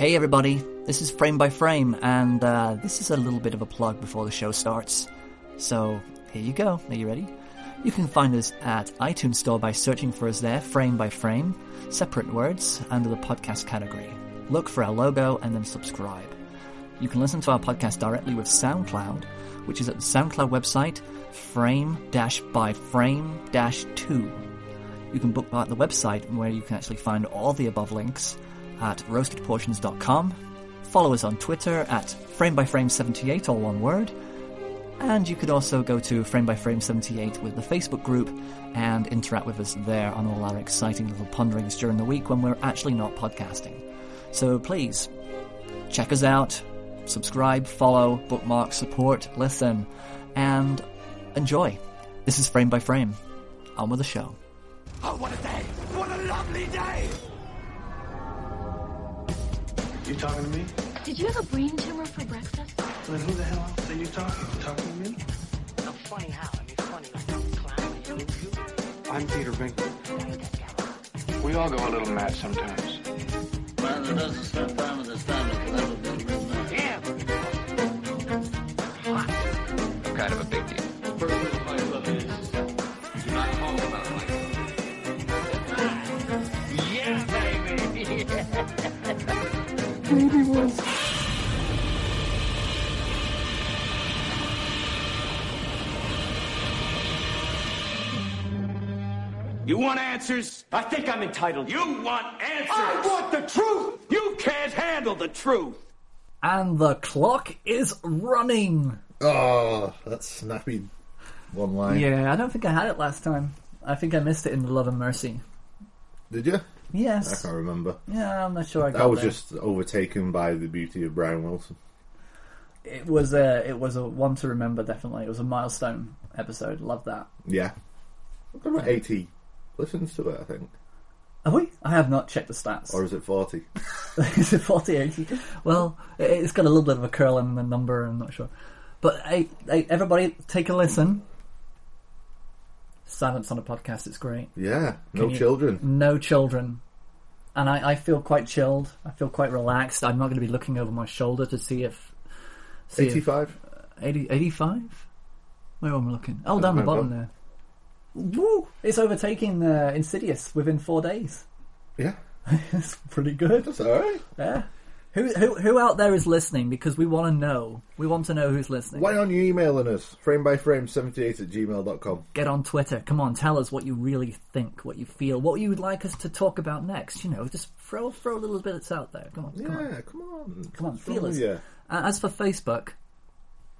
Hey everybody, this is Frame by Frame, and uh, this is a little bit of a plug before the show starts. So here you go. Are you ready? You can find us at iTunes Store by searching for us there, frame by frame, separate words, under the podcast category. Look for our logo and then subscribe. You can listen to our podcast directly with SoundCloud, which is at the SoundCloud website, frame-by-frame-2. You can bookmark the website where you can actually find all the above links at roastedportions.com. Follow us on Twitter at framebyframe78, all one word. And you could also go to framebyframe78 with the Facebook group and interact with us there on all our exciting little ponderings during the week when we're actually not podcasting. So please, check us out, subscribe, follow, bookmark, support, listen, and enjoy. This is Frame by Frame. On with the show. Oh, what a day! What a lovely day! You talking to me? Did you have a brain tumor for breakfast? Then who the hell else are you talking to? Talking to me? No, funny how? I mean, funny like a clown. You, you, I'm Peter Venkman. We all go a little mad sometimes. Man that doesn't spend time with his family You want answers? I think I'm entitled. You want answers? I want the truth! You can't handle the truth! And the clock is running! Oh, that's snappy one line. Yeah, I don't think I had it last time. I think I missed it in the Love and Mercy. Did you? I can't remember. Yeah, I'm not sure I got I was there. just overtaken by the beauty of Brian Wilson. It was a it was a one to remember. Definitely, it was a milestone episode. Love that. Yeah. I've got about 80 listens to it, I think. Are we? I have not checked the stats. Or is it 40? is it 40, 80? Well, it- it's got a little bit of a curl in the number. I'm not sure. But hey, hey, everybody, take a listen. Silence on a podcast. It's great. Yeah. No you- children. No children. And I, I feel quite chilled. I feel quite relaxed. I'm not going to be looking over my shoulder to see if. See if- 85? 80, 85? Where am I looking? Oh, down the bottom there. Woo! It's overtaking uh, Insidious within four days. Yeah. it's pretty good. That's alright. Yeah. Who, who who out there is listening? Because we want to know. We want to know who's listening. Why aren't you emailing us? Frame by frame 78 at gmail.com. Get on Twitter. Come on, tell us what you really think, what you feel, what you would like us to talk about next. You know, just throw throw little bits out there. Come on, come on. Yeah, come on. Come on, feel us. with? Uh, as for Facebook,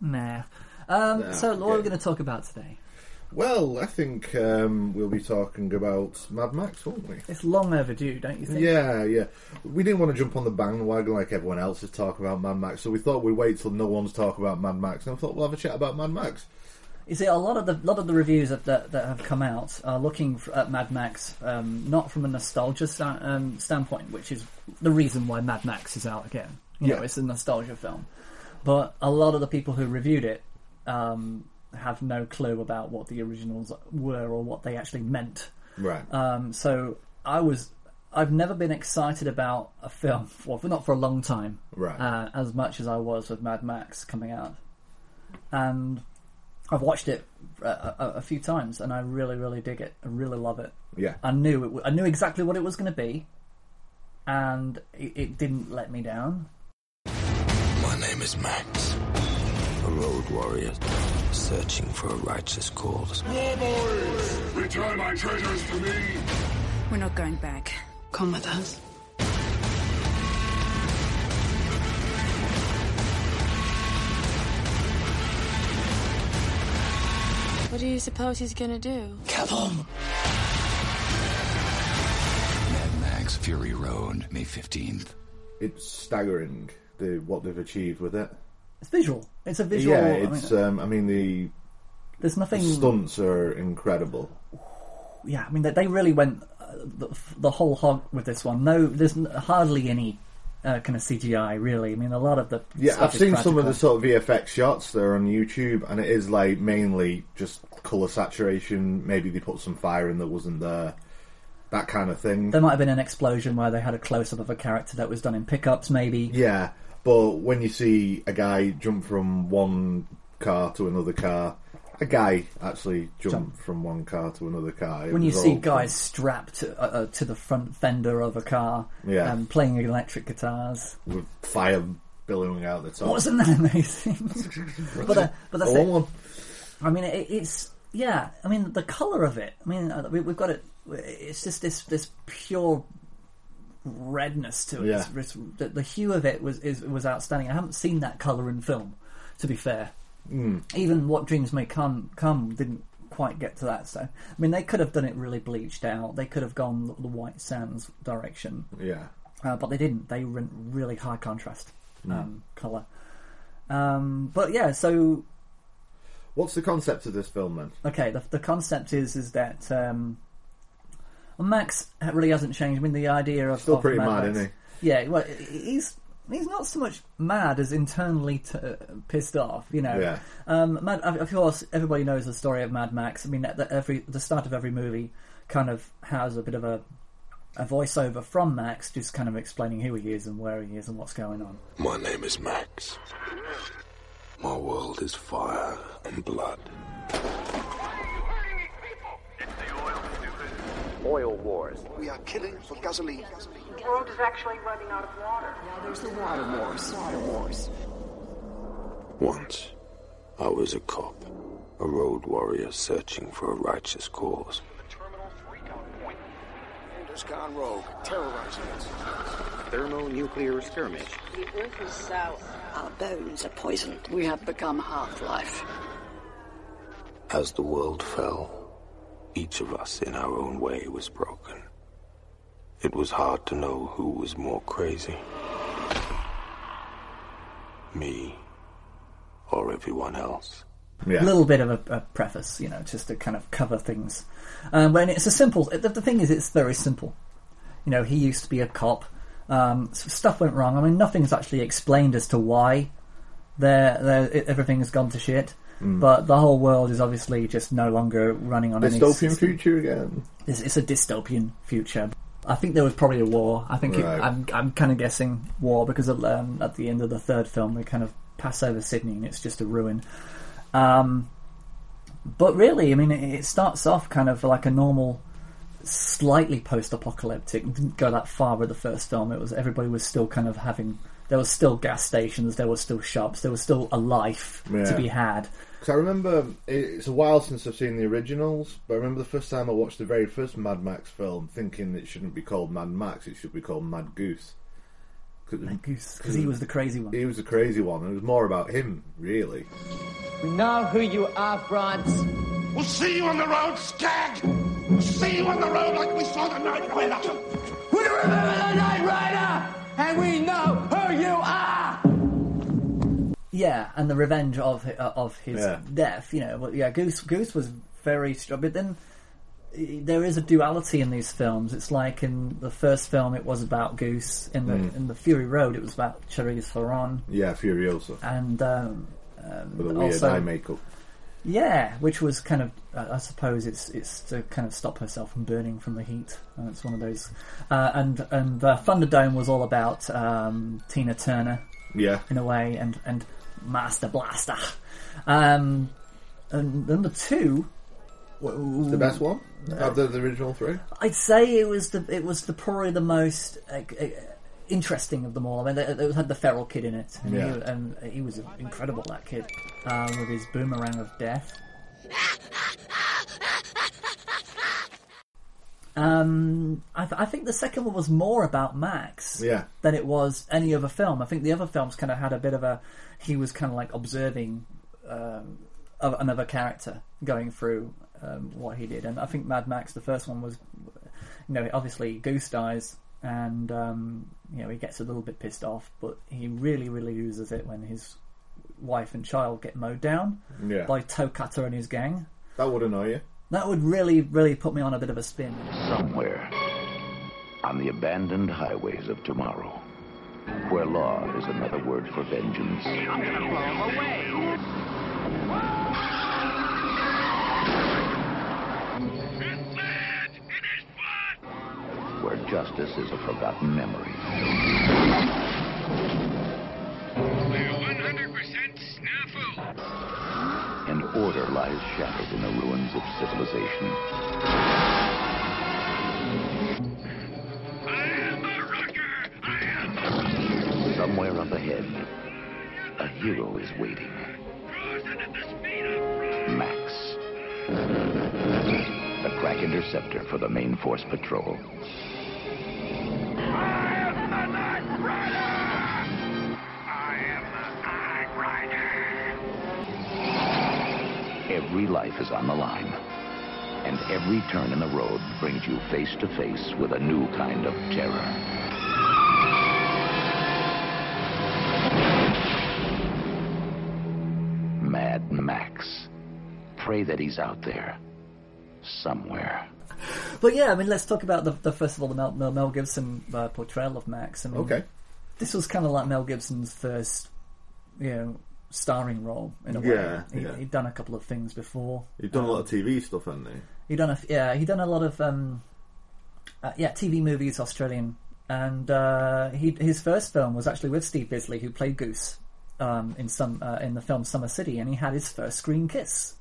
nah. Um, Nah, so, what are we going to talk about today? Well, I think um, we'll be talking about Mad Max, won't we? It's long overdue, don't you think? Yeah, yeah. We didn't want to jump on the bandwagon like everyone else is talking about Mad Max, so we thought we'd wait till no one's talking about Mad Max, and I thought we'll have a chat about Mad Max. You see, a lot of the lot of the reviews that that, that have come out are looking f at Mad Max um, not from a nostalgia sta- um, standpoint, which is the reason why Mad Max is out again. You know, Yeah. it's a nostalgia film, but a lot of the people who reviewed it um, have no clue about what the originals were or what they actually meant. Right. Um, so I was. I've never been excited about a film, well, for not for a long time, Right. uh, as much as I was with Mad Max coming out. And I've watched it a, a, a few times, and I really, really dig it. I really love it. yeah. I knew it. w- I knew exactly what it was going to be, and it, it didn't let me down. My name is Max, a road warrior searching for a righteous cause. War boys, Return my treasures to me! We're not going back. Come with us. What do you suppose he's gonna do? Kill him! Mad Max Fury Road, May 15th. It's staggering the what they've achieved with it. It's visual. It's a visual. yeah, I it's. mean, um, I mean, the, there's the nothing. stunts are incredible. yeah, I mean they, they really went uh, the, the whole hog with this one. No, there's hardly any uh, kind of CGI really. I mean, a lot of the Yeah, I've seen some of the sort of VFX shots that are on YouTube, and it is like mainly just color saturation. Maybe they put some fire in that wasn't there. that kind of thing. There might have been an explosion where they had a close up of a character that was done in pickups, maybe. Yeah, but when you see a guy jump from one car to another car, a guy actually jump, Jump. from one car to another car. it When you see guys strapped to, uh, uh, to the front fender of a car, Yeah. um, playing electric guitars, with fire billowing out the top. wasn't that amazing? but uh, but that's I it. one. I mean, it, it's yeah. I mean, the color of it. I mean, uh, we, we've got it. It's just this this pure redness to it. Yeah. It's- the, the hue of it was is, was outstanding. I haven't seen that color in film, to be fair. Mm. Even what dreams may come come didn't quite get to that. So, I mean, they could have done it really bleached out. They could have gone the, the white sands direction. Yeah. Uh, but they didn't. They went really high contrast Mm. um, color. Um, but yeah, so What's the concept of this film then? okay, the, the concept is is that um, well, Max really hasn't changed. I mean, the idea of Still of pretty Mad mad, Max- isn't he? Yeah, well, he's he's not so much mad as internally t- pissed off. You know, Yeah. um, Mad, of of course, everybody knows the story of Mad Max. I mean, at the, every the start of every movie kind of has a bit of a a voiceover from Max, just kind of explaining who he is and where he is and what's going on. My name is Max. My world is fire and blood. Oil wars. We are killing for gasoline. The world is actually running out of water. Now there's the water wars. Water wars. Once, I was a cop, a road warrior searching for a righteous cause. Has gone rogue, terrorizing us. Thermonuclear skirmish. The earth is sour. Our bones are poisoned. We have become half-life. As the world fell, each of us in our own way was broken. It was hard to know who was more crazy. Me or everyone else. A little bit of a, a preface, you know, just to kind of cover things. Um, but it's a simple. The, the thing is, it's very simple. You know, he used to be a cop. Um, s- stuff went wrong. I mean, nothing's actually explained as to why there, there, everything's gone to shit. Mm. But the whole world is obviously just no longer running on any Dystopian system. future again. It's, it's a dystopian future. I think there was probably a war. I think it, I'm I'm kind of guessing war because at, um, at the end of the third film they kind of pass over Sydney and it's just a ruin. Um, but really, I mean, it, it starts off kind of like a normal, slightly post-apocalyptic. It didn't go that far with the first film. It was everybody was still kind of having. There was still gas stations. There were still shops. There was still a life to be had. Because I remember it's a while since I've seen the originals, but I remember the first time I watched the very first Mad Max film, thinking it shouldn't be called Mad Max; it should be called Mad Goose. Cause, Mad Goose, because he was the crazy one. He was the crazy one, and it was more about him, really. We know who you are, France. We'll see you on the road, Skag! We'll see you on the road like we saw the Night Rider! We remember the Night Rider, and we know who you are. Yeah, and the revenge of uh, of his Yeah. death. You know, but yeah, Goose Goose was very strong. But then eh, there is a duality in these films. It's like in the first film, it was about Goose. In the Mm. in the Fury Road, it was about Charlize Theron, Yeah, Furiosa and um, um, with a weird also, eye makeup. Yeah, which was kind of, uh, I suppose, it's it's to kind of stop herself from burning from the heat. Uh, it's one of those, uh, and and uh, Thunderdome was all about um, Tina Turner, Yeah. in a way, and and Master Blaster. Um, and number two, The best one of the, the original three. I'd say it was the it was the probably the most uh, uh, interesting of them all. I mean, it, it had the feral kid in it, and, Yeah. he, and he was incredible. That kid um, with his boomerang of death. Um, I, th- I think the second one was more about Max Yeah. than it was any other film. I think the other films kind of had a bit of a he was kind of like observing um, another character going through um, what he did, and I think Mad Max, the first one was, you know, obviously Goose dies, and um, you know he gets a little bit pissed off, but he really, really loses it when his wife and child get mowed down Yeah. by Toe Cutter and his gang. That would annoy you. That would really, really put me on a bit of a spin. Somewhere on the abandoned highways of tomorrow, where law is another word for vengeance. I'm gonna blow him away! Where justice is a forgotten memory. Order lies shattered in the ruins of civilization. Fucker. I have somewhere up ahead, a hero is waiting. Max. The crack interceptor for the main force patrol. Every life is on the line. And every turn in the road brings you face to face with a new kind of terror. Mad Max. Pray that he's out there. Somewhere. But yeah, I mean, let's talk about the, the first of all the Mel, Mel, Mel Gibson uh, portrayal of Max. I mean, Okay. This was kind of like Mel Gibson's first, you know, starring role in a way. Yeah, he, yeah. He'd done a couple of things before. He'd done a Um, lot of TV stuff, hadn't he? He'd done a yeah. He'd done a lot of um, uh, yeah TV movies, Australian, and uh, he his first film was actually with Steve Bisley, who played Goose um, in some uh, in the film Summer City, and he had his first screen kiss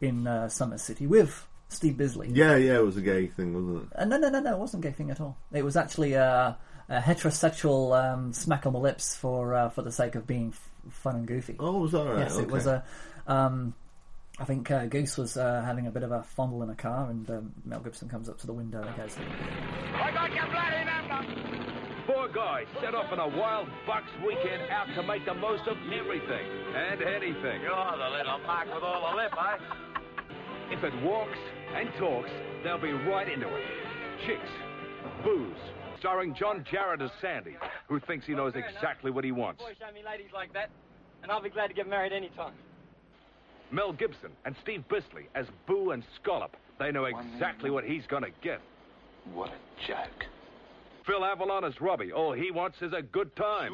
in uh, Summer City with Steve Bisley. Yeah, yeah, it was a gay thing, wasn't it? Uh, no, no, no, no. It wasn't a gay thing at all. It was actually a, a heterosexual um, smack on the lips for uh, for the sake of being fun and goofy. Oh, was that right? Yes, it was a. Um, I think uh, Goose was uh, having a bit of a fondle in a car, and um, Mel Gibson comes up to the window and goes, I got your bloody number! Four guys set off on a wild bucks weekend out to make the most of everything and anything. You're the little mark with all the lip, eh? If it walks and talks, they'll be right into it. Chicks, booze, starring John Jarratt as Sandy, who thinks he knows exactly what he wants. Boy, show me ladies like that, and I'll be glad to get married any time. Mel Gibson and Steve Bisley as Boo and Scollop. They know exactly what he's gonna get. What a joke. Phil Avalon as Robbie. All he wants is a good time.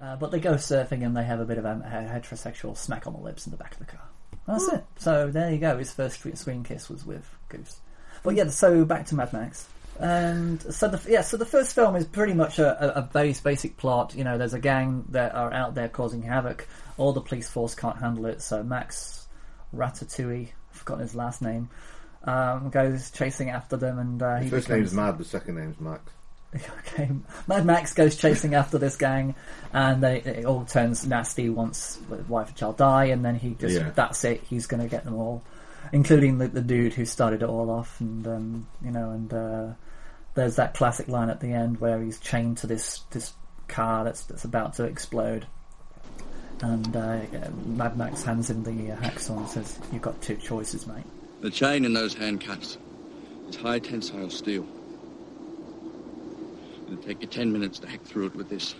uh, but they go surfing and they have a bit of a, a heterosexual smack on the lips in the back of the car. And that's it. So there you go. His first screen- screen kiss was with Goose. But yeah, so back to Mad Max. And so the yeah, so the first film is pretty much a, a, very basic plot. You know, there's a gang that are out there causing havoc. All the police force can't handle it, so Max Ratatouille, I've forgotten his last name, um, goes chasing after them, and uh, he His first becomes- name's Mad, the second name's Max. Okay, Mad Max goes chasing after this gang, and then it, all turns nasty once wife and child die, and then he just Yeah. that's it. He's going to get them all, including the, the dude who started it all off, and um, you know, and uh, there's that classic line at the end where he's chained to this this car that's that's about to explode, and uh, Mad Max hands him the uh, hacksaw and says, "You've got two choices, mate." The chain in those handcuffs is high tensile steel. It'll take you ten minutes to hack through it with this.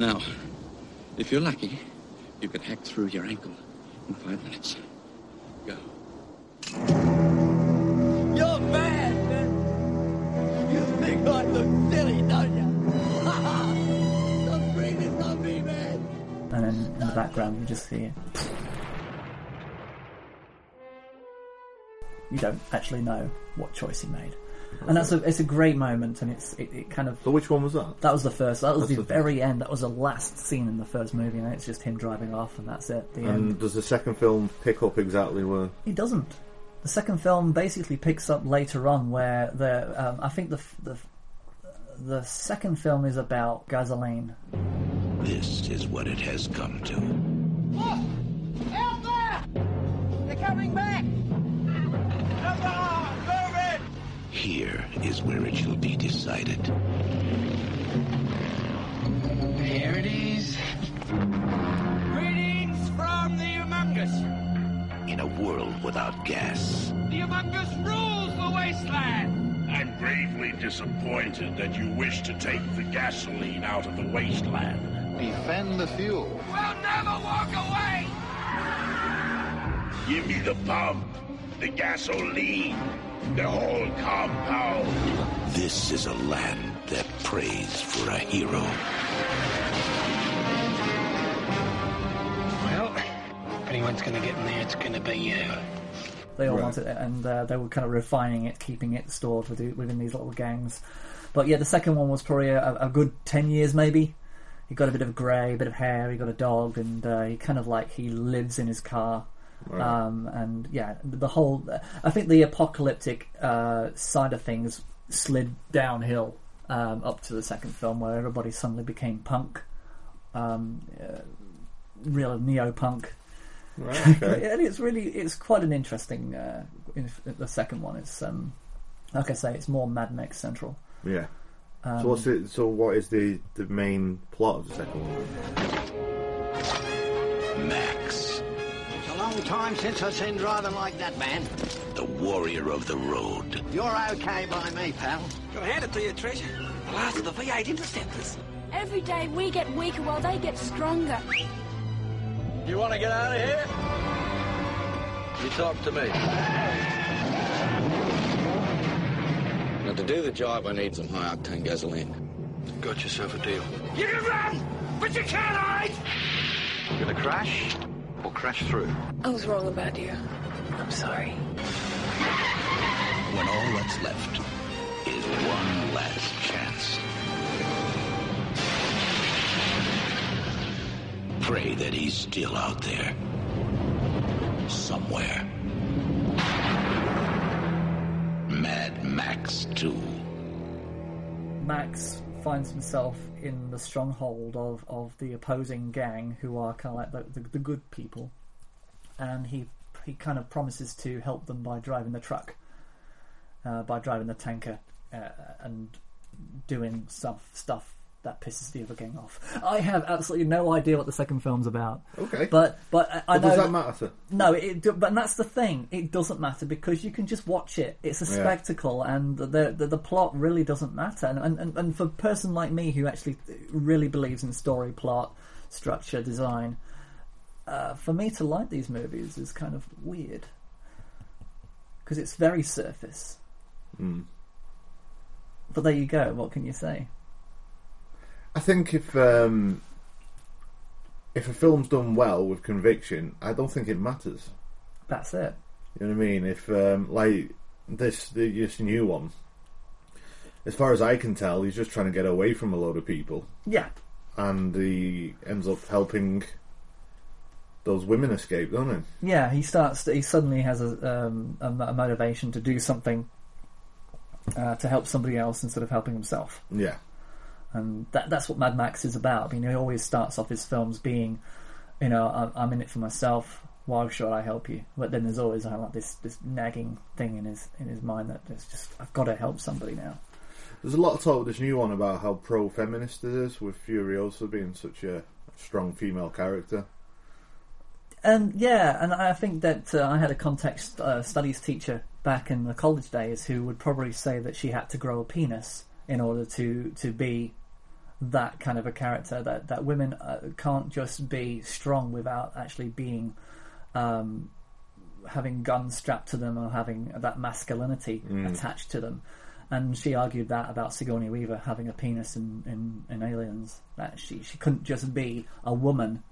Now, if you're lucky, you could hack through your ankle in five minutes. Background, you just hear. You don't actually know what choice he made, and that's a it's a great moment, and it's it, it kind of. So which one was that? That was the first. That was That's the, the very end. That was the last scene in the first movie, and it's just him driving off, and that's it. The And end. does the second film pick up exactly where? He doesn't. The second film basically picks up later on, where the um, I think the f- the f- the second film is about gasoline. This is what it has come to. Look! Out there! They're coming back! Come on, move it! Here is where it shall be decided. Here it is. Greetings from the Humungus. In a world without gas, The Humungus rules the wasteland. I'm gravely disappointed that you wish to take the gasoline out of the wasteland. Defend the fuel. We'll never walk away. Give me the pump, the gasoline, the whole compound. this is a land that prays for a hero. Well, if anyone's gonna get in there, it's gonna be you. They all Right. wanted it, and uh, they were kind of refining it, keeping it stored within, within these little gangs. But yeah, the second one was probably a, a good ten years, maybe. He got a bit of grey, a bit of hair. He got a dog, and uh, he kind of like he lives in his car. Right. Um, and yeah, the whole. I think the apocalyptic uh, side of things slid downhill um, up to the second film, where everybody suddenly became punk, um, uh, real neo punk. Right, okay. and it's really it's quite an interesting. Uh, in, the second one, it's um, like I say, it's more Mad Max central. Yeah. Um, so what's it? So what is the the main plot of the second one? Max, It's a long time since I've seen driving like that, man. the warrior of the road. You're okay by me, pal. Gotta hand it to you, Treasure. The last of the V8 interceptors. Every day we get weaker while they get stronger. You want to get out of here? You talk to me. Now, to do the job, I need some high octane gasoline. Got yourself a deal. You can run, but you can't hide! You're gonna crash or crash through? I was wrong about you. I'm sorry. When all that's left is one last chance. Pray that he's still out there. Somewhere. Max 2. Max finds himself in the stronghold of, of the opposing gang, who are kind of like the, the, the good people, and he he kind of promises to help them by driving the truck, uh, by driving the tanker, uh, and doing stuff stuff that pisses the other gang off. I have absolutely no idea what the second film's about. Okay. but but I, I But know does that matter? No, it, but that's the thing. It doesn't matter because you can just watch it. It's a Yeah. spectacle, and the, the the plot really doesn't matter. And, and and- and for a person like me who actually really believes in story, plot, structure, design, uh, for me to like these movies is kind of weird because it's very surface. Mm. But there you go. What can you say? I think if um, if a film's done well with conviction, I don't think it matters. That's it. You know what I mean? If um, like this the, this new one, as far as I can tell, he's just trying to get away from a load of people, Yeah, and he ends up helping those women escape, don't he? yeah. He starts. He suddenly has a um, a, a motivation to do something uh, to help somebody else instead of helping himself. Yeah. And that that's what Mad Max is about. I mean, he always starts off his films being, you know, I'm, I'm in it for myself. Why should I help you? But then there's always uh, like this this nagging thing in his in his mind that it's just I've got to help somebody now. There's a lot of talk with this new one about how pro-feminist it is, with Furiosa being such a strong female character. And yeah, and I think that uh, I had a context uh, studies teacher back in the college days who would probably say that she had to grow a penis in order to to be that kind of a character. That that women uh, can't just be strong without actually being um, having guns strapped to them or having that masculinity Mm. attached to them. And she argued that about Sigourney Weaver having a penis in, in, in Aliens. That she, she couldn't just be a woman.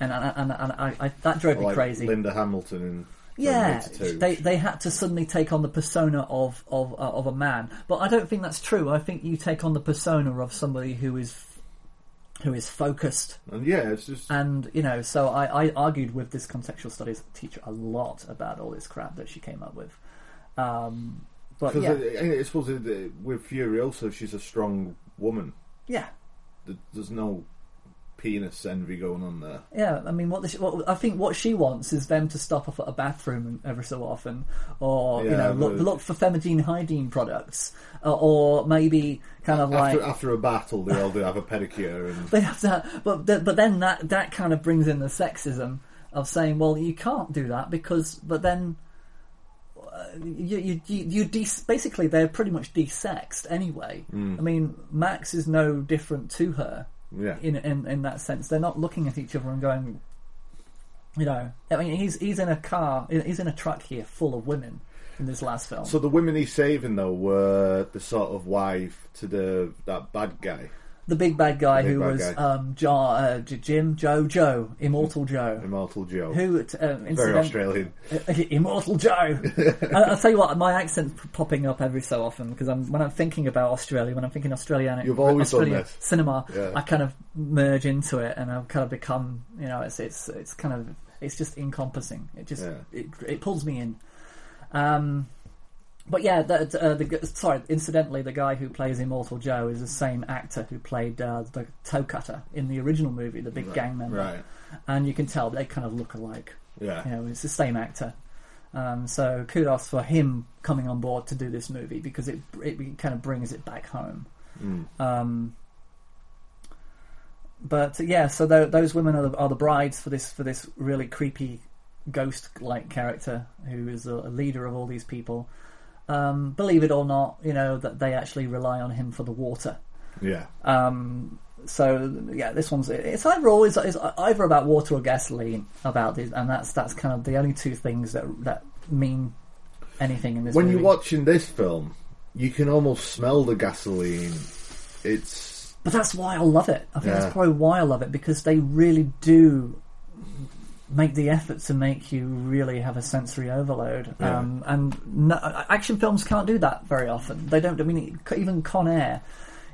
And and, and, and I, I, that drove me Like crazy. Linda Hamilton in Yeah, they they had to suddenly take on the persona of of uh, of a man, but I don't think that's true. I think you take on the persona of somebody who is who is focused. And yeah, it's just And you know, so I, I argued with this contextual studies teacher a lot about all this crap that she came up with. Um, but Because yeah, I, I suppose it, uh, with Furiosa, she's a strong woman. yeah, There's no penis envy going on there. Yeah, I mean, what, the, what I think what she wants is them to stop off at a bathroom every so often, or you know, look, look for feminine hygiene products, uh, or maybe kind of like after, after a battle, they all do have a pedicure and they have to. But but then that that kind of brings in the sexism of saying, well, you can't do that because, but then. uh, You, you, you, you de- basically they're pretty much desexed anyway. Mm. I mean, Max is no different to her Yeah. in, in in that sense. They're not looking at each other and going, you know. I mean, he's he's in a car, he's in a truck here full of women in this last film. So the women he's saving though were the sort of wife to the that bad guy. The big bad guy big who bad was guy. um, uh, J- Jim, Joe, Joe, Immortal Joe. Immortal Joe. Who, uh, Very Australian. Immortal Joe. I, I'll tell you what, my accent's popping up every so often because I'm, when I'm thinking about Australia, when I'm thinking Australian, You've always done this. cinema, Yeah. I kind of merge into it and I've kind of become, you know, it's it's it's kind of it's just encompassing. It just Yeah. it, it pulls me in. Um, but yeah, the, uh, the sorry. Incidentally, the guy who plays Immortal Joe is the same actor who played uh, the toe cutter in the original movie, the big Right, gang member. right. And you can tell they kind of look alike. Yeah. you know, it's the same actor. Um, so kudos for him coming on board to do this movie because it it kind of brings it back home. Mm. Um, but yeah, so tho- those women are the, are the brides for this for this really creepy ghost-like character who is a, a leader of all these people. Um, believe it or not, you know that they actually rely on him for the water. Yeah. Um, so yeah, this one's it's either always it's either about water or gasoline about this, and that's that's kind of the only two things that that mean anything in this. when movie. you're watching this film, you can almost smell the gasoline. It's But that's why I love it. I think Yeah. that's probably why I love it because they really do make the effort to make you really have a sensory overload. Yeah. Um, and no, action films can't do that very often. They don't. I mean, even Con Air,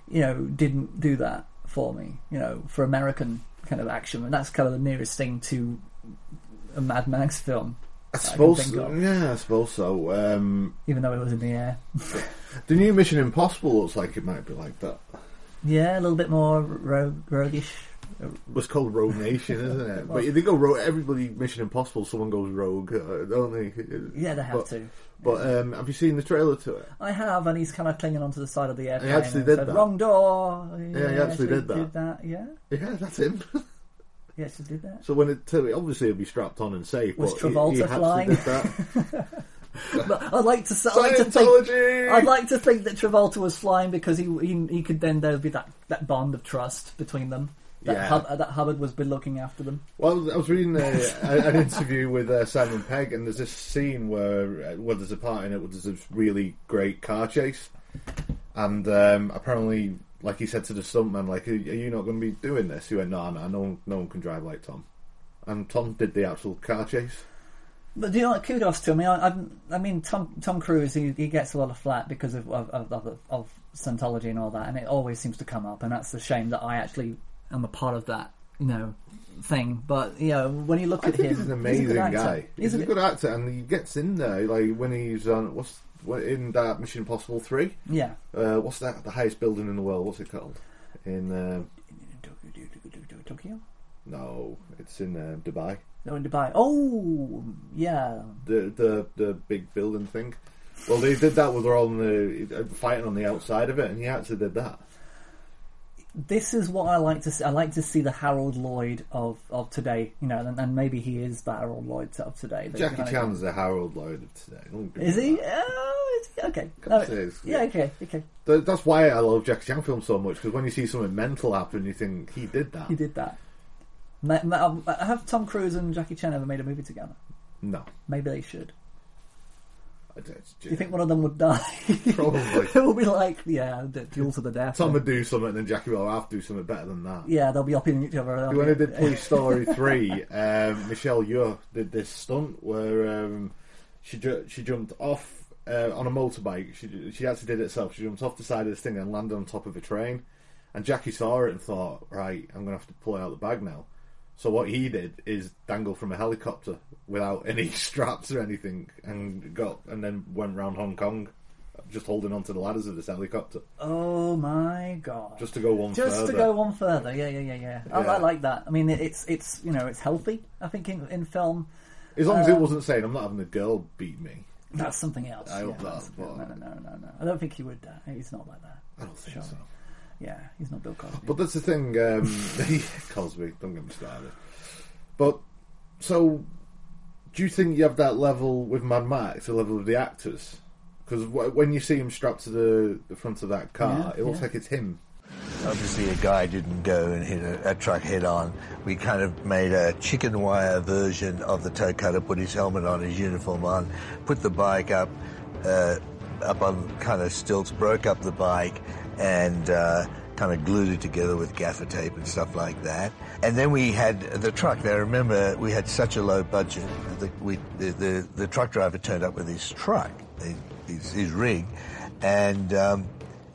you know, didn't do that for me. You know, for American kind of action, and that's kind of the nearest thing to a Mad Max film. I suppose, of, yeah, I suppose so. Um, even though it was in the air. the new Mission Impossible looks like it might be like that. Yeah, a little bit more rogue, roguish. It's called Rogue Nation, isn't it? But they go rogue. Everybody Mission Impossible, someone goes rogue, uh, don't they? Yeah, they have But- to. But um, have you seen the trailer to it? I have, and he's kind of clinging onto the side of the airplane. He actually did said, that. Wrong door. Yeah, he actually did that. did that. Yeah, Yeah, that's him. Yes, he actually did that. so when it obviously it'll be strapped on and safe. Was but Travolta he, actually flying? Did that. But I'd like to. I'd like to think. I'd like to think that Travolta was flying because he he, he could then there would be that, that bond of trust between them. That, Yeah. Hub, that Hubbard was been looking after them. Well, I was, reading a, a, an interview with uh, Simon Pegg, and there's this scene where, uh, where there's a part in it where there's this really great car chase, and um, apparently, like he said to the stuntman, like, "Are are you not going to be doing this?" He went, "No, no, no, one- no one can drive like Tom," and Tom did the actual car chase. But do you know what? Kudos to him. I, mean, I, I, mean, Tom Tom Cruise he, he gets a lot of flack because of of, of, of of Scientology and all that, and it always seems to come up, and that's a shame that I actually am a part of that, you know, thing. But know, when you look I at think him, he's an a amazing actor. guy. He's, a good actor, and he gets in there like when he's on what's in that Mission Impossible three. Yeah. Uh, what's that? The highest building in the world. What's it called? In uh, Tokyo. no, it's in uh, Dubai. No, in Dubai. Oh, yeah. The the the big building thing. Well, they did that with all the uh, fighting on the outside of it, and he actually did that. This is what I like to see. I like to see the Harold Lloyd of, of today, you know, and, and maybe he is the Harold Lloyd of today. Jackie kind of- Chan's the Harold Lloyd of today. Is he? Oh, is he? Okay. No. Yeah, okay, okay. Th- That's why I love Jackie Chan films so much because when you see something mental happen, you think he did that. He did that. Um, have Tom Cruise and Jackie Chan ever made a movie together? No, Maybe they should. I don't- Do you think one of them would die? Probably. it will be like, yeah, the duel to the death. Tom would do something, and then Jackie will have to do something better than that. Yeah, they'll be upping each other. When I did Toy Story three, um, Michelle Yeoh did this stunt where um, she ju- she jumped off uh, on a motorbike. She she actually did it herself. She jumped off the side of this thing and landed on top of a train. And Jackie saw it and thought, right, I'm gonna have to pull out the bag now. So what he did is dangle from a helicopter without any straps or anything, and got and then went round Hong Kong, just holding onto the ladders of this helicopter, Oh my god! just to go one Just further. to go one further, yeah, yeah, yeah, yeah. I, Yeah. I like that. I mean, it, it's it's you know it's healthy. I think in, in film, As long as it Um, wasn't saying I'm not having a girl beat me. that's something else. I hope that, that's- no, no, no, no, no. I don't think he would. Uh, he's not like that. I don't think so. Yeah, he's not Bill Cosby. But that's the thing, um, Cosby, don't get me started. But, so, do you think you have that level with Mad Max, the level of the actors? Because w- when you see him strapped to the, the front of that car, Yeah, it looks yeah. like it's him. Obviously, a guy didn't go and hit a, a truck head on. We kind of made a chicken wire version of the toe cutter, put his helmet on, his uniform on, put the bike up, uh, up on kind of stilts, broke up the bike, and uh, kind of glued it together with gaffer tape and stuff like that. And then we had the truck. Now remember, we had such a low budget. The, we, the, the, the truck driver turned up with his truck, his, his rig, and um,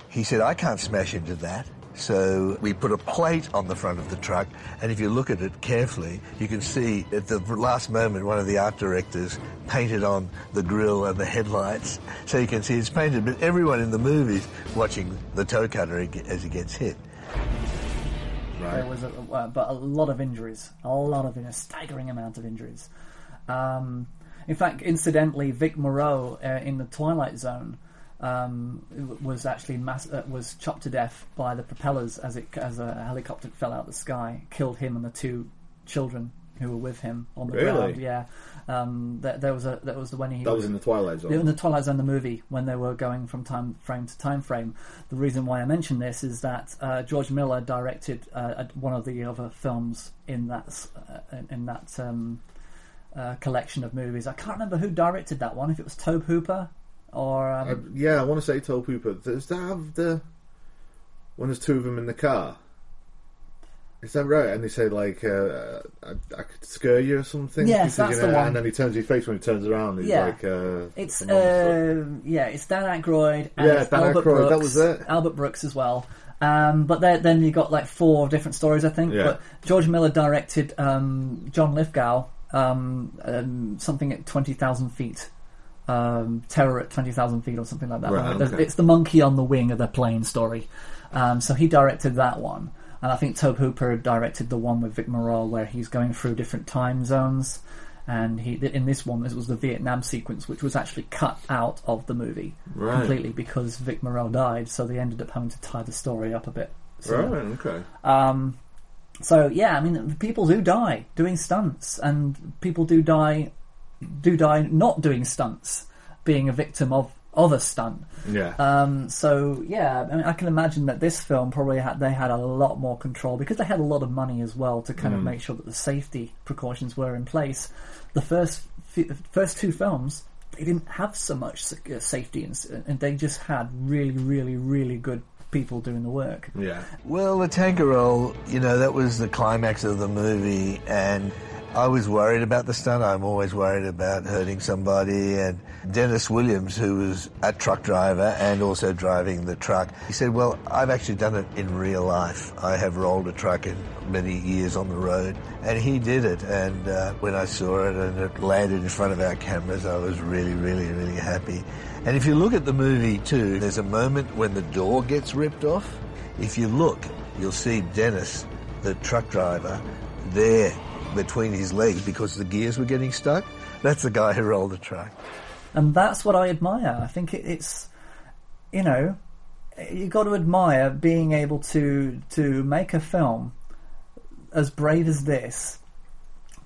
he said, I can't smash into that. So we put a plate on the front of the truck, and if you look at it carefully, you can see at the last moment one of the art directors painted on the grill and the headlights. So you can see it's painted, but everyone in the movie's watching the toe cutter as he gets hit. Right. There was a, uh, but a lot of injuries, a lot of, in a staggering amount of injuries. Um, in fact, incidentally, Vic Morrow uh, in the Twilight Zone um, was actually mass- uh, was chopped to death by the propellers as it as a helicopter fell out of the sky, killed him and the two children who were with him on the really? ground. Yeah, um, there, there, was a that was the when he that was, was in the Twilight Zone. In the Twilight Zone, the movie, when they were going from time frame to time frame. The reason why I mention this is that uh, George Miller directed uh, one of the other films in that uh, in that um, uh, collection of movies. I can't remember who directed that one. If it was Tobe Hooper or um, uh, yeah, I want to say Tobe Hooper. Does that have the when there's two of them in the car? Is that right? And they say like, uh, I, I, could scare you or something. Yes, that's the one. And then he turns his face when he turns around. He's yeah. like, uh, it's uh, yeah, it's Dan Aykroyd. And yeah, Dan Albert Aykroyd. Brooks, that was it. Albert Brooks as well. Um, but there, then you got like four different stories, I think. Yeah. But George Miller directed um, John Lithgow, um, um something at twenty thousand feet, um, Terror at 20,000 feet or something like that. Right, okay. It's the monkey on the wing of the plane story. Um, so he directed that one. And I think Tobe Hooper directed the one with Vic Morrow where he's going through different time zones. And he in this one, this was the Vietnam sequence, which was actually cut out of the movie right. completely because Vic Morrow died. So they ended up having to tie the story up a bit. So, right. Okay. Um, so yeah, I mean, people do die doing stunts, and people do die do die not doing stunts, being a victim of of a stunt. Yeah. Um, so yeah, I mean, I can imagine that this film probably had they had a lot more control because they had a lot of money as well to kind Mm. of make sure that the safety precautions were in place. The first f- first two films they didn't have so much uh, safety and, and they just had really really really good people doing the work. Yeah. Well, the tanker roll, you know, that was the climax of the movie, and I was worried about the stunt. I'm always worried about hurting somebody. And Dennis Williams, who was a truck driver and also driving the truck, he said, Well, I've actually done it in real life. I have rolled a truck in many years on the road. And he did it. And uh, when I saw it and it landed in front of our cameras, I was really, really, really happy. And if you look at the movie too, there's a moment when the door gets ripped off. If you look, you'll see Dennis, the truck driver, there between his legs because the gears were getting stuck. That's the guy who rolled the truck. and that's what I admire. I think it's, you know, you've got to admire being able to to make a film as brave as this,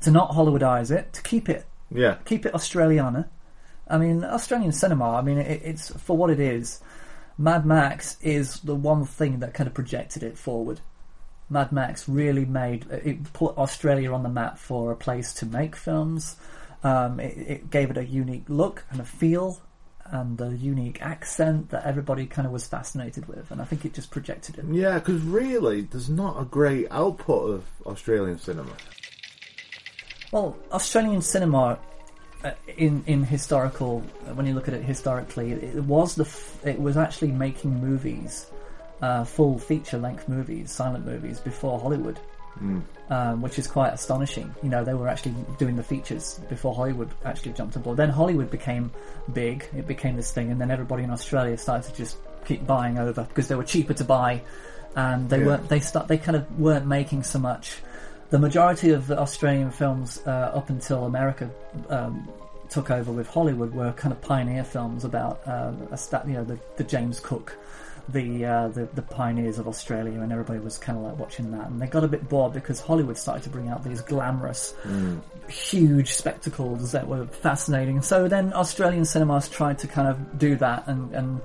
to not Hollywoodize it, to keep it Yeah. keep it Australiana. I mean, Australian cinema. I mean, it, it's for what it is. Mad Max is the one thing that kind of projected it forward. Mad Max really made it put Australia on the map for a place to make films. Um, it, it gave it a unique look and a feel, and a unique accent that everybody kind of was fascinated with. And I think it just projected it. Yeah, because really, there's not a great output of Australian cinema. Well, Australian cinema, uh, in in historical, when you look at it historically, it, it was the f- it was actually making movies, uh, full feature length movies, silent movies before Hollywood, Mm. um, which is quite astonishing. You know, they were actually doing the features before Hollywood actually jumped on board. Then Hollywood became big; it became this thing, and then everybody in Australia started to just keep buying over because they were cheaper to buy, and they Yeah. weren't they start they kind of weren't making so much the majority of the Australian films uh, up until America um, took over with Hollywood were kind of pioneer films about uh, a sta- you know the, the James Cook, the, uh, the the pioneers of Australia, and everybody was kind of like watching that, and they got a bit bored because Hollywood started to bring out these glamorous, Mm. huge spectacles that were fascinating. So then Australian cinemas tried to kind of do that, and and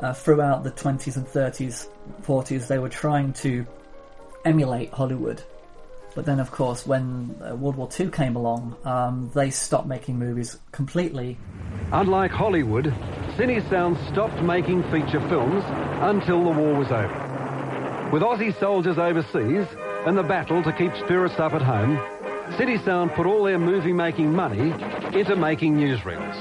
uh, throughout the 20s and 30s, 40s, they were trying to emulate Hollywood. But then, of course, when uh, World War II came along, um, they stopped making movies completely. Unlike Hollywood, Cinesound stopped making feature films until the war was over. With Aussie soldiers overseas and the battle to keep spirits up at home, Cinesound put all their movie making money into making newsreels.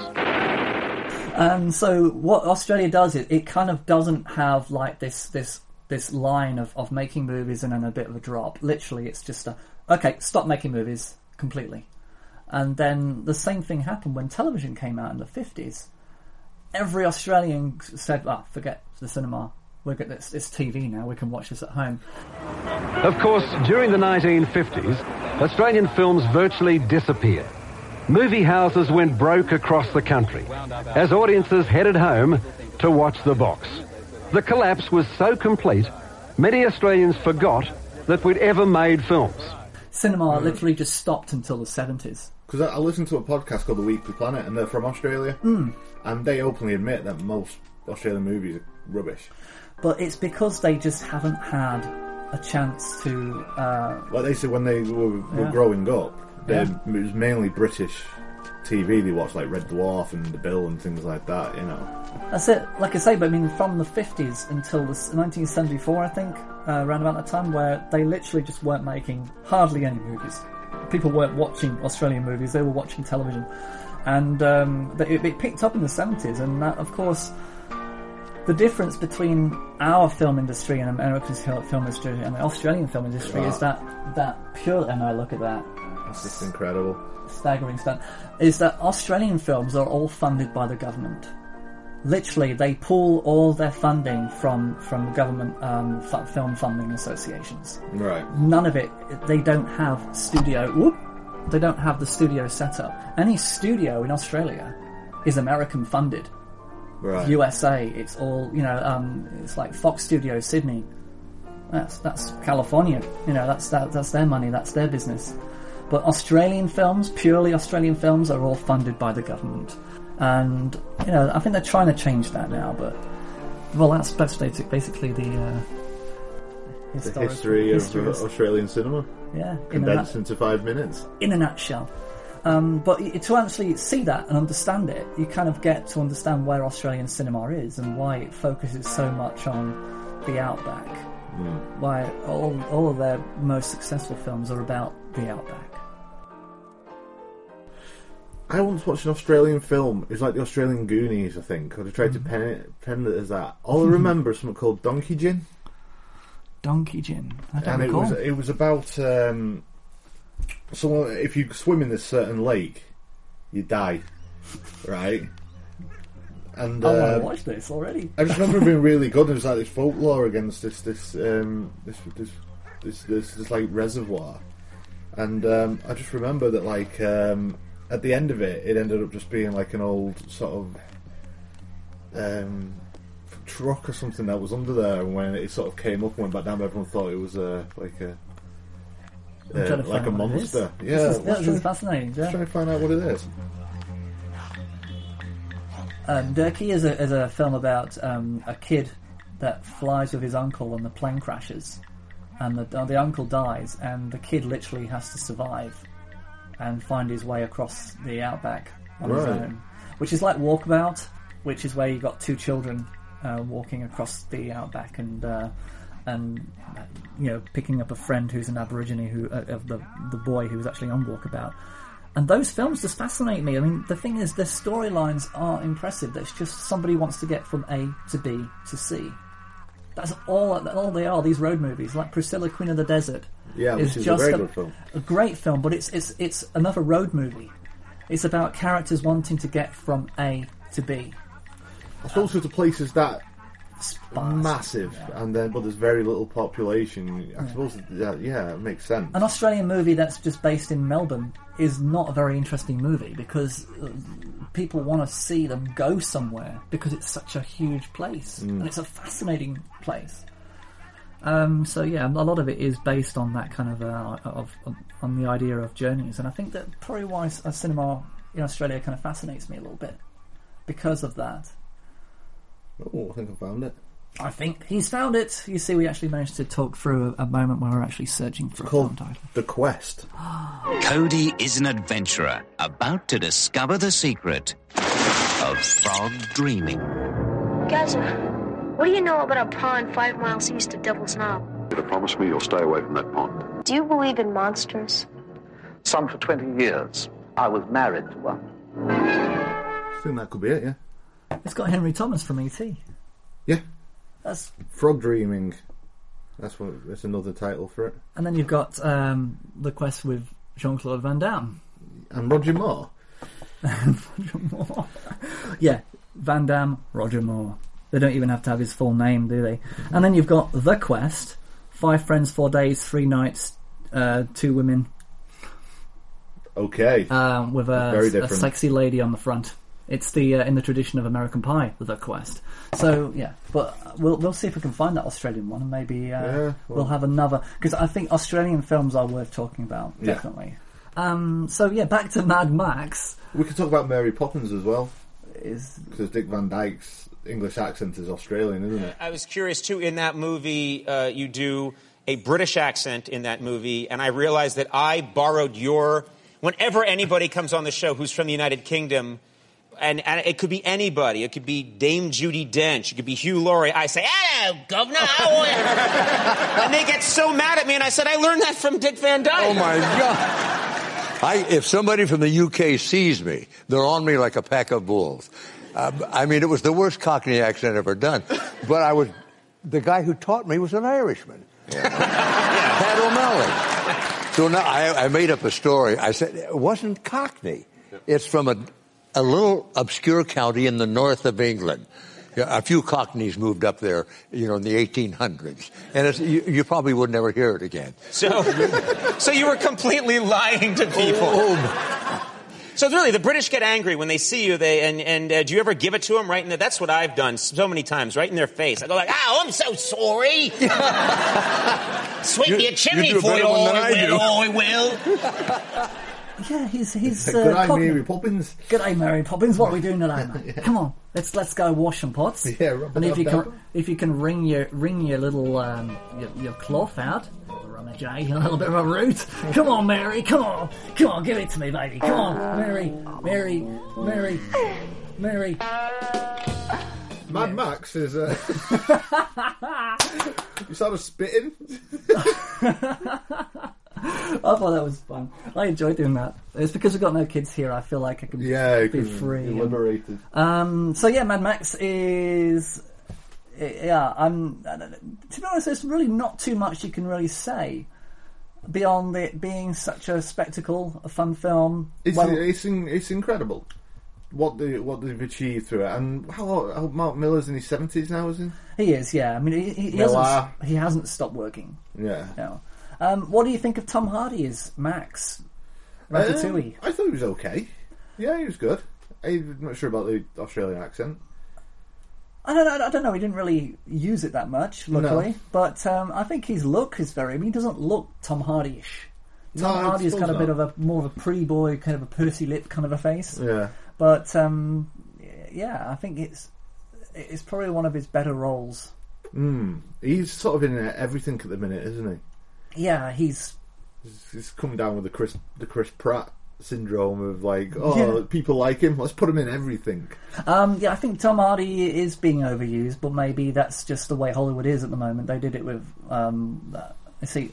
And so what Australia does is it kind of doesn't have like this this this line of, of making movies and then a bit of a drop. Literally, it's just a okay, stop making movies completely. And then the same thing happened when television came out in the fifties. Every Australian said, "Ah, forget the cinema. We're this. It's TV now. We can watch this at home." Of course, during the 1950s, Australian films virtually disappeared. Movie houses went broke across the country as audiences headed home to watch the box. The collapse was so complete, many Australians forgot that we'd ever made films. Cinema literally just stopped until the seventies. Because I, I listened to a podcast called The Weekly Planet, and they're from Australia, Mm. and they openly admit that most Australian movies are rubbish. But it's because they just haven't had a chance to. Uh, Like they said when they were, were Yeah. growing up, they, Yeah. it was mainly British TV. They watched like Red Dwarf and The Bill and things like that. You know, That's it. Like I say, but I mean, from the 50s until the 1974, I think, uh, around about that time, where they literally just weren't making hardly any movies. People weren't watching Australian movies; they were watching television, and um, it, it picked up in the 70s. And that, of course, the difference between our film industry and American film industry and the Australian film industry Wow. is that that pure. And I look at that that's just incredible. Staggering stuff is that Australian films are all funded by the government. Literally, they pull all their funding from from government um, f- film funding associations. Right. None of it. They don't have studio. Whoop, they don't have the studio set up. Any studio in Australia is American funded. Right. USA. It's all you know. Um, it's like Fox Studio Sydney. That's that's California. You know, that's that, that's their money. That's their business. But Australian films, purely Australian films, are all funded by the government. And you know, I think they're trying to change that now. But well, that's that's basically the uh, The history of history uh, Australian cinema. Yeah, in condensed nut- into five minutes. in a nutshell. Um, but to actually see that and understand it, you kind of get to understand where Australian cinema is and why it focuses so much on the outback. Why all, all of their most successful films are about the outback. I once watched an Australian film. It was like the Australian Goonies, I think. They tried to pen it, pen it as that. All I remember is something called Donkey Gin. Donkegin. I don't and it was it was about um, someone if you swim in this certain lake, you die, right? And I want uh, to watch this already. I just remember it being really good. There was like this folklore against this this um, this, this this this this like reservoir, and um, I just remember that like um, at the end of it, it ended up just being like an old sort of um, truck or something that was under there, and when it sort of came up and went back down, everyone thought it was uh, like a. Uh, like a find what it is. monster, yeah. is- this is try- fascinating, yeah. Let's try and find out what it is. Um, Dirkie is a, is a film about um, a kid that flies with his uncle and the plane crashes, and the, uh, the uncle dies, and the kid literally has to survive and find his way across the outback on his own, which is like Walkabout, which is where you got two children uh, walking across the outback and. Uh, and you know, picking up a friend who's an Aborigine who uh, of the the boy who was actually on Walkabout, and those films just fascinate me. I mean, the thing is, the storylines are impressive. That's just somebody wants to get from A to B to C. That's all. All they are. These road movies, like Priscilla, Queen of the Desert, Yeah, which is a very good film. a great film. But it's it's it's another road movie. It's about characters wanting to get from A to B. B. I suppose to places that massive, and then but there's very little population. I suppose that yeah, it makes sense. An Australian movie that's just based in Melbourne is not a very interesting movie because uh, people want to see them go somewhere because it's such a huge place Mm. and it's a fascinating place. Um, so yeah, a lot of it is based on that kind of, uh, of, on the idea of journeys, and I think that probably why uh, cinema in Australia kind of fascinates me a little bit because of that. Oh, I think I found it. I think he's found it. You see, we actually managed to talk through a, a moment where we're actually searching for a film title. The Quest. Cody is an adventurer about to discover the secret of frog dreaming. Guys, what do you know about a pond five miles east of Devil's Knob? You promise me you'll stay away from that pond. Do you believe in monsters? Some for 20 years. I was married to one. I think that could be it, yeah. It's got Henry Thomas from ET. Yeah. That's Frog Dreaming. That's what. That's another title for it. and then you've got um, the quest with Jean Claude Van Damme. And Roger Moore. Roger Moore. yeah, Van Damme, Roger Moore. They don't even have to have his full name, do they? And then you've got the quest: five friends, four days, three nights, uh, two women, Okay. um, with a, Very a different. sexy lady on the front. It's the uh, in the tradition of American Pie, the quest. So yeah, but we'll we'll see if we can find that Australian one, and maybe uh, Yeah, well- we'll have another because I think Australian films are worth talking about Yeah. definitely. Um, so yeah, back to Mad Max. We could talk about Mary Poppins as well. Is because Dick Van Dyke's English accent is Australian, isn't it? I was curious too. In that movie, uh, you do a British accent in that movie, and I realized that I borrowed your. Whenever anybody comes on the show who's from the United Kingdom, and, and it could be anybody, it could be Dame Judi Dench, it could be Hugh Laurie. I say, "Hello, Governor," are you?" and they get so mad at me, and I said, "I learned that from Dick Van Dyke." Oh my God. I, if somebody from the UK sees me, they're on me like a pack of bulls. Uh, I mean, it was the worst Cockney accent ever done. But I was, the guy who taught me was an Irishman. Yeah, Pat O'Malley. So now I, I made up a story. I said, it wasn't Cockney. It's from a, a little obscure county in the north of England. A few Cockneys moved up there, you know, in the 1800s. And it's, you, you probably would never hear it again. So, so you were completely lying to people. Oh, So really, the British get angry when they see you. They and and uh, do you ever give it to them right in the? That's what I've done so many times, right in their face. I go like, "Oh, I'm so sorry." Sweep You- me a you chimney do for you. Oh, I I will. Oh, I will. Yeah, he's he's. Good Uh, eye, Cockney. Mary Poppins. Good day, Mary Poppins. What are we doing today, mate? Come on, let's let's go wash some pots. Yeah, rub and it if up, you can if you can wring your wring your little um, your, your cloth out, rummage, eh? A little bit of a root. Come on, Mary. Come on, come on, give it to me, baby. Come on, Mary, Mary, Mary, Mary. Mad Max is. Uh, you started spitting. I thought that was fun. I enjoyed doing that. It's because we've got no kids here. I feel like I can Yeah, be free. and- liberated. Um, so yeah, Mad Max is yeah. I'm to be honest, there's really not too much you can really say beyond it being such a spectacle, a fun film. It's Well- it's in, it's incredible what they what they've achieved through it, and how, how Mark Miller's in his seventies now, isn't he He is, yeah. I mean, he, he, he hasn't he hasn't stopped working. Yeah. No. Um, what do you think of Tom Hardy as Max? Ratatouille. Um, I thought he was okay. Yeah, he was good. I'm not sure about the Australian accent. I don't know. I don't know. He didn't really use it that much, luckily. No. But um, I think his look is very. I mean, he doesn't look Tom Hardy-ish. Tom I Hardy has got a bit of a more of a pretty boy, kind of a pursy lip kind of a face. Yeah. But um, yeah, I think it's it's probably one of his better roles. Mm. He's sort of in everything at the minute, isn't he? Yeah, he's He's, come down with the Chris the Chris Pratt syndrome of like, oh, Yeah. people like him. Let's put him in everything. Um, yeah, I think Tom Hardy is being overused, but maybe that's just the way Hollywood is at the moment. They did it with. Um, that- see,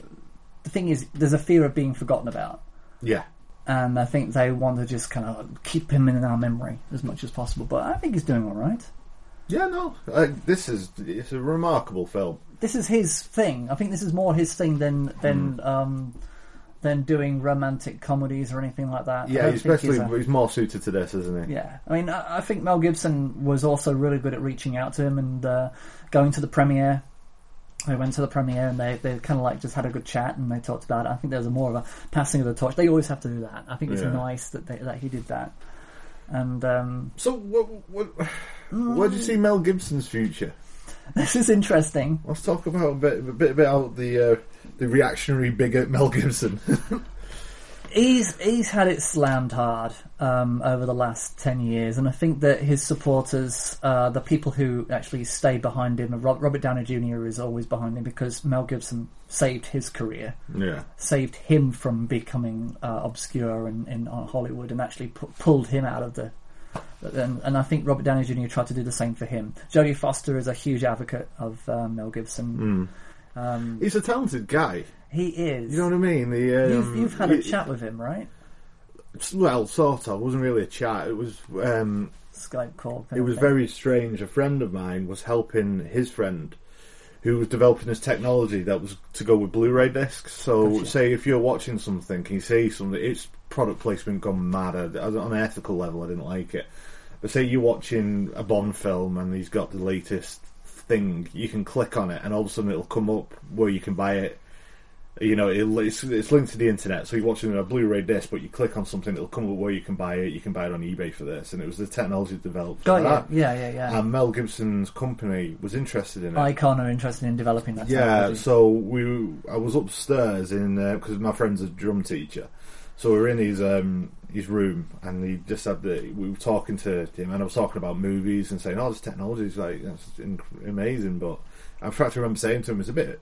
the thing is, there's a fear of being forgotten about, Yeah. and I think they want to just kind of keep him in our memory as much as possible. But I think he's doing all right. Yeah, no. Uh, this is it's a remarkable film. This is his thing. I think this is more his thing than than um, than doing romantic comedies or anything like that. Yeah, especially he's a- he's more suited to this, isn't he? Yeah, I mean, I, I think Mel Gibson was also really good at reaching out to him and uh, going to the premiere. They went to the premiere and they, they kind of like just had a good chat and they talked about it. I think there was a more of a passing of the torch. They always have to do that. I think it's Yeah. nice that they, that he did that. And um, So, what, what, where do you see Mel Gibson's future? this is interesting. Let's talk about a bit, a bit about the uh, the reactionary bigot Mel Gibson. He's he's had it slammed hard um, over the last ten years, and I think that his supporters, uh, the people who actually stay behind him, Robert Downey Jr. is always behind him because Mel Gibson saved his career, yeah. saved him from becoming uh, obscure in, in uh, Hollywood, and actually pu- pulled him out of the. And, and I think Robert Downey Jr. tried to do the same for him. Jodie Foster is a huge advocate of uh, Mel Gibson. Um, He's a talented guy. he is. You know what I mean? The, um, you've, you've had a he- chat with him, right? Well, sort of. It wasn't really a chat. It was. Um, Skype call. it was thing. very strange. A friend of mine was helping his friend, who was developing this technology that was to go with Blu-ray discs. So, Gotcha. say if you're watching something, can you see something? It's product placement gone mad. I- On an ethical level, I didn't like it. But say you're watching a Bond film and he's got the latest thing, you can click on it, and all of a sudden it'll come up where you can buy it. You know, it'll, it's, it's linked to the internet, so you're watching a Blu-ray disc, but you click on something, it'll come up where you can buy it. You can buy it on eBay for this, and it was the technology developed. Got that. Yeah, yeah, yeah. And Mel Gibson's company was interested in it. Icon are interested in developing that. Yeah, technology. so we I was upstairs in because my friend's a drum teacher, so we are in his um his room and he just had the we were talking to him and I was talking about movies and saying oh this technology is like that's inc- amazing, but in fact I remember saying to him it's a bit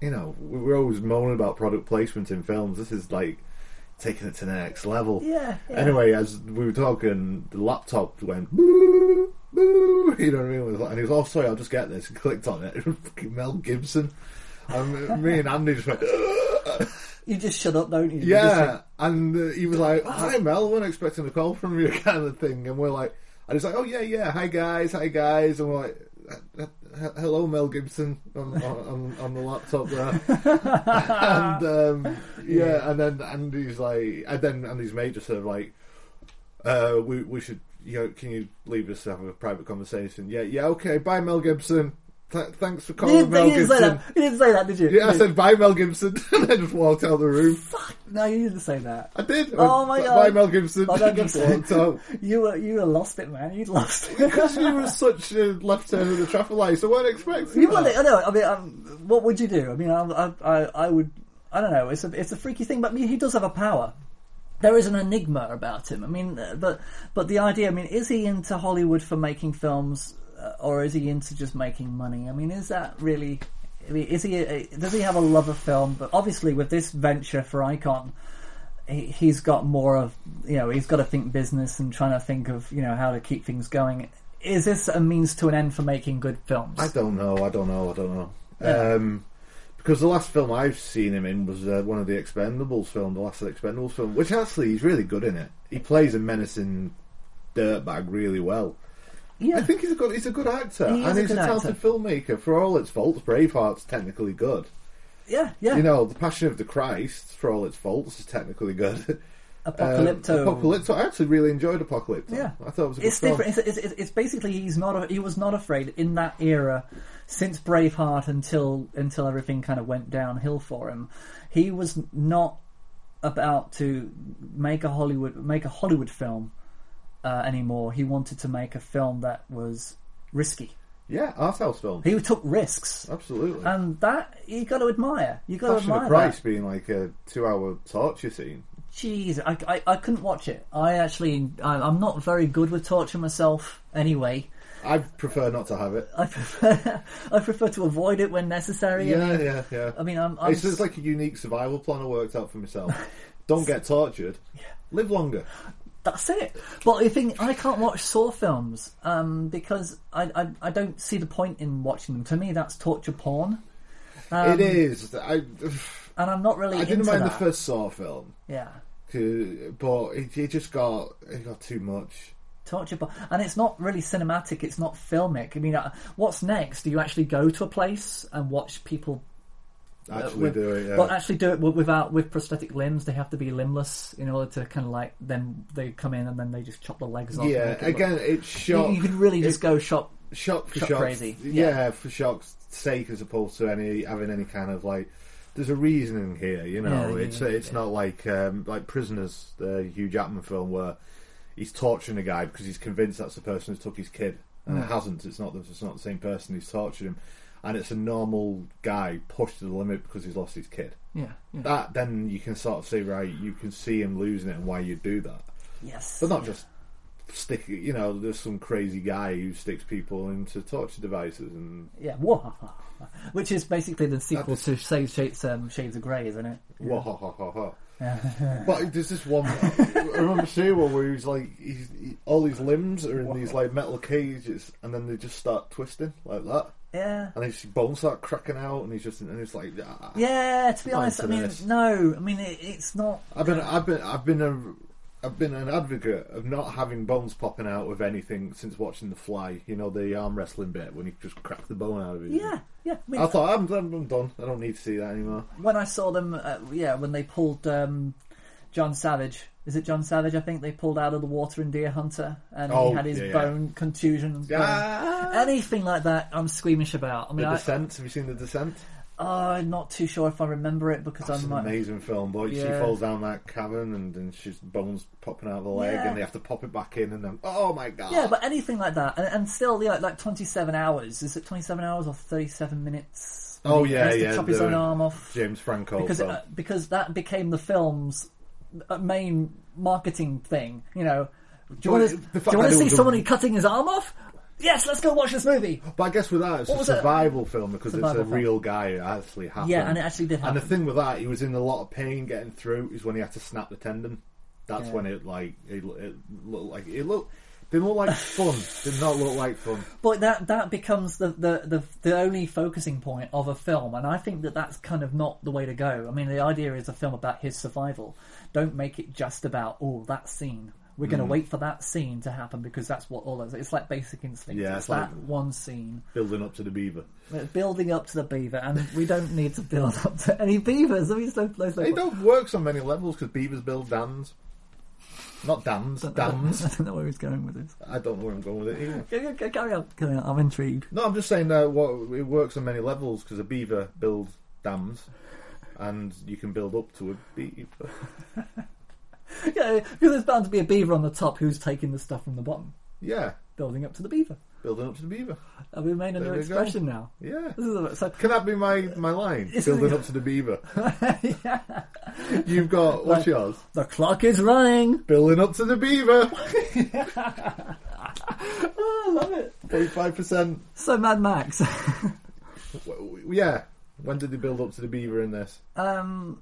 you know we were always moaning about product placement in films. This is like taking it to the next level. Yeah, yeah. Anyway, as we were talking, the laptop went. You know what I mean? And he was, oh, sorry, I'll just get this. And clicked on it. Fucking Mel Gibson. And me and Andy just went, You just shut up, don't you? Yeah. think, And uh, he was like, hi, Mel, weren't expecting a call from you, kind of thing. And we're like, and he's like, oh, yeah, yeah, hi, guys, hi, guys. And we're like, "Uh, uh, hello, Mel Gibson, on, on, on, the laptop there. and um, yeah, and then Andy's like, and then Andy's mate just sort of like, uh, we we should, you know, can you leave us to have a private conversation? Yeah, yeah, okay, bye, Mel Gibson. Th- thanks for You calling, didn't, Mel you didn't say that. You didn't say that, did you? Yeah, I said bye, Mel Gibson, and I just walked out of the room. Fuck, no, you didn't say that. I did. Oh I my god! Bye, Mel Gibson. Oh, Mel Gibson. you were you were lost it, man. You'd lost it. Because you were such a left turn of the traffic light, so I weren't expecting You that. wouldn't. I know. I mean, um, what would you do? I mean, I, I, I, I would. I don't know. It's a, it's a freaky thing, but I mean, he does have a power. There is an enigma about him. I mean, uh, but, but the idea. I mean, is he into Hollywood for making films, or is he into just making money? I mean, is that really? I mean, is he? A, does he have a love of film? But obviously, with this venture for Icon, he, he's got more of you know he's got to think business and trying to think of you know how to keep things going. Is this a means to an end for making good films? I don't know. I don't know. I don't know. Yeah. Um, because the last film I've seen him in was uh, one of the Expendables film, the last Expendables film, which actually he's really good in it. He plays a menacing dirtbag really well. Yeah. I think he's a good he's a good actor, He is and a he's a good talented filmmaker. For all its faults, Braveheart's technically good. Yeah, yeah. You know, The Passion of the Christ, for all its faults, is technically good. Apocalypto. Um, Apocalypto. I actually really enjoyed Apocalypto. Yeah, I thought it was a good it's film. different. It's, it's, it's basically he's not. He was not afraid in that era, since Braveheart until until everything kind of went downhill for him. He was not about to make a Hollywood make a Hollywood film uh, anymore. He wanted to make a film that was risky. Yeah, art house film. He took risks, absolutely, and that you got to admire. You got to admire Christ that. being like a two-hour torture scene. Jeez, I, I, I couldn't watch it. I actually, I, I'm not very good with torture myself. Anyway, I prefer not to have it. I prefer, I prefer to avoid it when necessary. I Yeah, mean, yeah, yeah. I mean, I'm, I'm it's just like a unique survival plan I worked out for myself. Don't get tortured. Live longer. That's it. But the thing, I can't watch Saw films um, because I, I I don't see the point in watching them. To me, that's torture porn. Um, it is. I, and I'm not really. I didn't mind the first Saw film, Yeah. but it, it just got it got too much. torture porn, and it's not really cinematic. It's not filmic. I mean, uh, what's next? Do you actually go to a place and watch people? Actually with- do it, yeah. Well, actually do it without with prosthetic limbs. They have to be limbless in order to kind of like. Then they come in and then they just chop the legs off. Yeah, it look- again, it's shock. You, you could really just go shop shock for shock crazy. Yeah. for shock's sake, as opposed to any having any kind of like. There's a reasoning here, you know. Yeah, yeah, it's yeah, it's not like um, like Prisoners, the Hugh Jackman film, where he's torturing a guy because he's convinced that's the person who took his kid, and Mm. it hasn't. It's not. the- It's not the same person who's tortured him, and it's a normal guy pushed to the limit because he's lost his kid. Yeah, yeah. That then you can sort of say right, you can see him losing it and why you do that. Yes, but not just stick. You know, there's some crazy guy who sticks people into torture devices and Yeah, Wahaha. which is basically the sequel to Shades, Shades, um, Shades of Grey, isn't it? Yeah. But there's this one. I remember seeing one where he's like, he's, he, all his limbs are in these like metal cages, and then they just start twisting like that. Yeah. And his bones start cracking out, and he's just and it's like, ah, Yeah, to be honest, I mean, this. no, I mean, it, it's not. I've been, I've been, I've been a, I've been an advocate of not having bones popping out of anything since watching The Fly. You know the arm wrestling bit when he just cracked the bone out of it. Yeah, yeah. I, mean, I thought I'm, I'm, I'm done. I don't need to see that anymore. when I saw them, uh, yeah, when they pulled um, John Savage, is it John Savage? I think they pulled out of the water in Deer Hunter, and Oh, he had his yeah, yeah. bone contusion. bone- Ah. Anything like that, I'm squeamish about. I mean, the I, Descent. Have you seen The Descent? oh, I'm not too sure if I remember it because That's I'm an like, amazing film, but she falls down that cavern and, and she's bones popping out of the leg, Yeah. and they have to pop it back in, and then oh my god! Yeah, but anything like that, and, and still, yeah, like 27 hours. Is it 27 hours or 37 minutes? Oh, He yeah, has to yeah, chop his own arm off James Franco because film. uh, because that became the film's main marketing thing. You know, do you want to do you want to see somebody cutting his arm off? Yes, let's go watch this movie. But I guess with that, it's What a was it? survival film because Survival it's a film. real guy. It actually happened. Yeah, and it actually did And the thing with that, he was in a lot of pain getting through. Is when he had to snap the tendon. That's Yeah. when it like it, it looked like it looked didn't look like fun. Did not look like fun. But that that becomes the, the, the, the only focusing point of a film, and I think that that's kind of not the way to go. I mean, the idea is a film about his survival. Don't make it just about oh that scene. We're going to Mm. wait for that scene to happen because that's what all those. It's like Basic Instinct. Yeah, it's it's like- that one scene. Building up to the beaver. Building up to the beaver, and we don't need to build up to any beavers. I mean, so, so, so It don't work on many levels because beavers build dams. Not dams, dams. I don't know where he's going with this. I don't know where I'm going with it either. Go- go- go- Carry on, carry on. I'm intrigued. No, I'm just saying that what it works on many levels because a beaver builds dams, and you can build up to a beaver. yeah, because there's bound to be a beaver on the top who's taking the stuff from the bottom, Yeah, building up to the beaver. Building up to the beaver. Have we made a There new we go. expression now? Yeah. This is a, so, Can that be my, my line? Building up to the beaver. yeah. You've got what's yours? the clock is running. Building up to the beaver. Oh, I love it. Forty-five percent. So Mad Max. Yeah. When did they build up to the beaver in this? um,